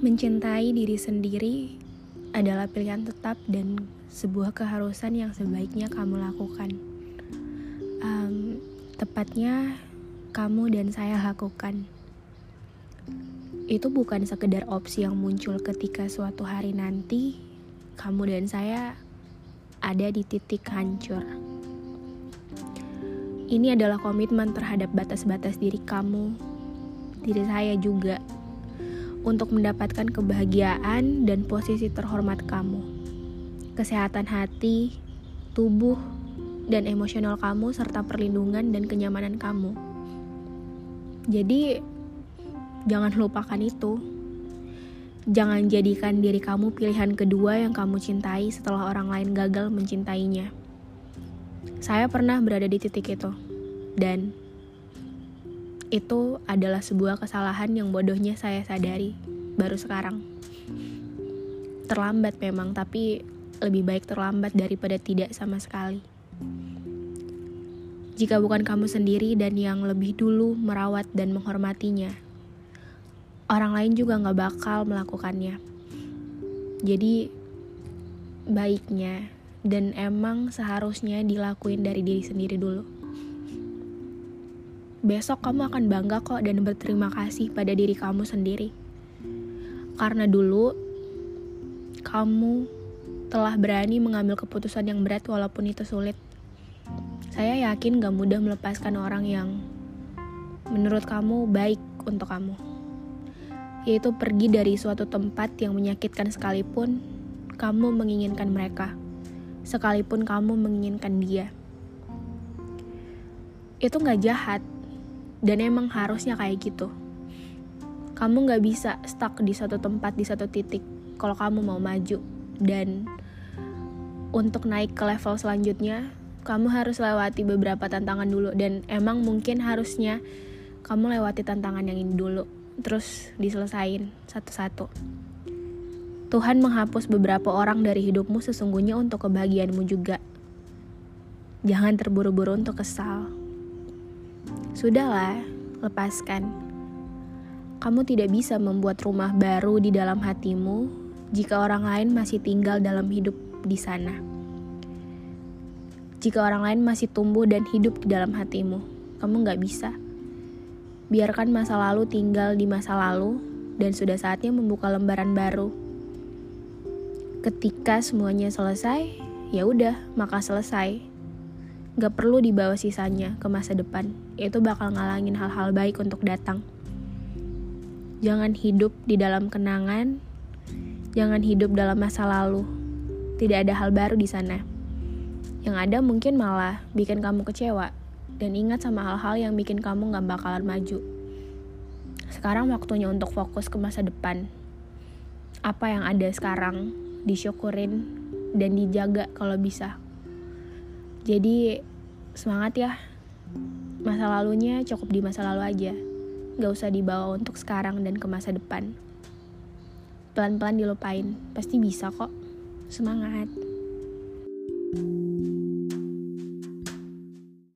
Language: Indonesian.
Mencintai diri sendiri adalah pilihan tetap dan sebuah keharusan yang sebaiknya kamu lakukan. Um, tepatnya, kamu dan saya lakukan. Itu bukan sekedar opsi yang muncul ketika suatu hari nanti kamu dan saya ada di titik hancur. Ini adalah komitmen terhadap batas-batas diri kamu, diri saya juga untuk mendapatkan kebahagiaan dan posisi terhormat kamu. Kesehatan hati, tubuh, dan emosional kamu serta perlindungan dan kenyamanan kamu. Jadi, jangan lupakan itu. Jangan jadikan diri kamu pilihan kedua yang kamu cintai setelah orang lain gagal mencintainya. Saya pernah berada di titik itu, dan itu adalah sebuah kesalahan yang bodohnya saya sadari baru sekarang. Terlambat memang, tapi lebih baik terlambat daripada tidak sama sekali. Jika bukan kamu sendiri dan yang lebih dulu merawat dan menghormatinya, orang lain juga gak bakal melakukannya. Jadi, baiknya dan emang seharusnya dilakuin dari diri sendiri dulu besok kamu akan bangga kok dan berterima kasih pada diri kamu sendiri. Karena dulu kamu telah berani mengambil keputusan yang berat walaupun itu sulit. Saya yakin gak mudah melepaskan orang yang menurut kamu baik untuk kamu. Yaitu pergi dari suatu tempat yang menyakitkan sekalipun kamu menginginkan mereka. Sekalipun kamu menginginkan dia. Itu gak jahat, dan emang harusnya kayak gitu. Kamu gak bisa stuck di satu tempat, di satu titik kalau kamu mau maju. Dan untuk naik ke level selanjutnya, kamu harus lewati beberapa tantangan dulu. Dan emang mungkin harusnya kamu lewati tantangan yang ini dulu. Terus diselesain satu-satu. Tuhan menghapus beberapa orang dari hidupmu sesungguhnya untuk kebahagiaanmu juga. Jangan terburu-buru untuk kesal. Sudahlah, lepaskan. Kamu tidak bisa membuat rumah baru di dalam hatimu jika orang lain masih tinggal dalam hidup di sana. Jika orang lain masih tumbuh dan hidup di dalam hatimu, kamu nggak bisa. Biarkan masa lalu tinggal di masa lalu dan sudah saatnya membuka lembaran baru. Ketika semuanya selesai, ya udah, maka selesai Gak perlu dibawa sisanya ke masa depan, itu bakal ngalangin hal-hal baik untuk datang. Jangan hidup di dalam kenangan, jangan hidup dalam masa lalu. Tidak ada hal baru di sana. Yang ada mungkin malah bikin kamu kecewa dan ingat sama hal-hal yang bikin kamu gak bakalan maju. Sekarang waktunya untuk fokus ke masa depan. Apa yang ada sekarang disyukurin dan dijaga kalau bisa. Jadi semangat ya. Masa lalunya cukup di masa lalu aja. Gak usah dibawa untuk sekarang dan ke masa depan. Pelan-pelan dilupain, pasti bisa kok. Semangat. thank you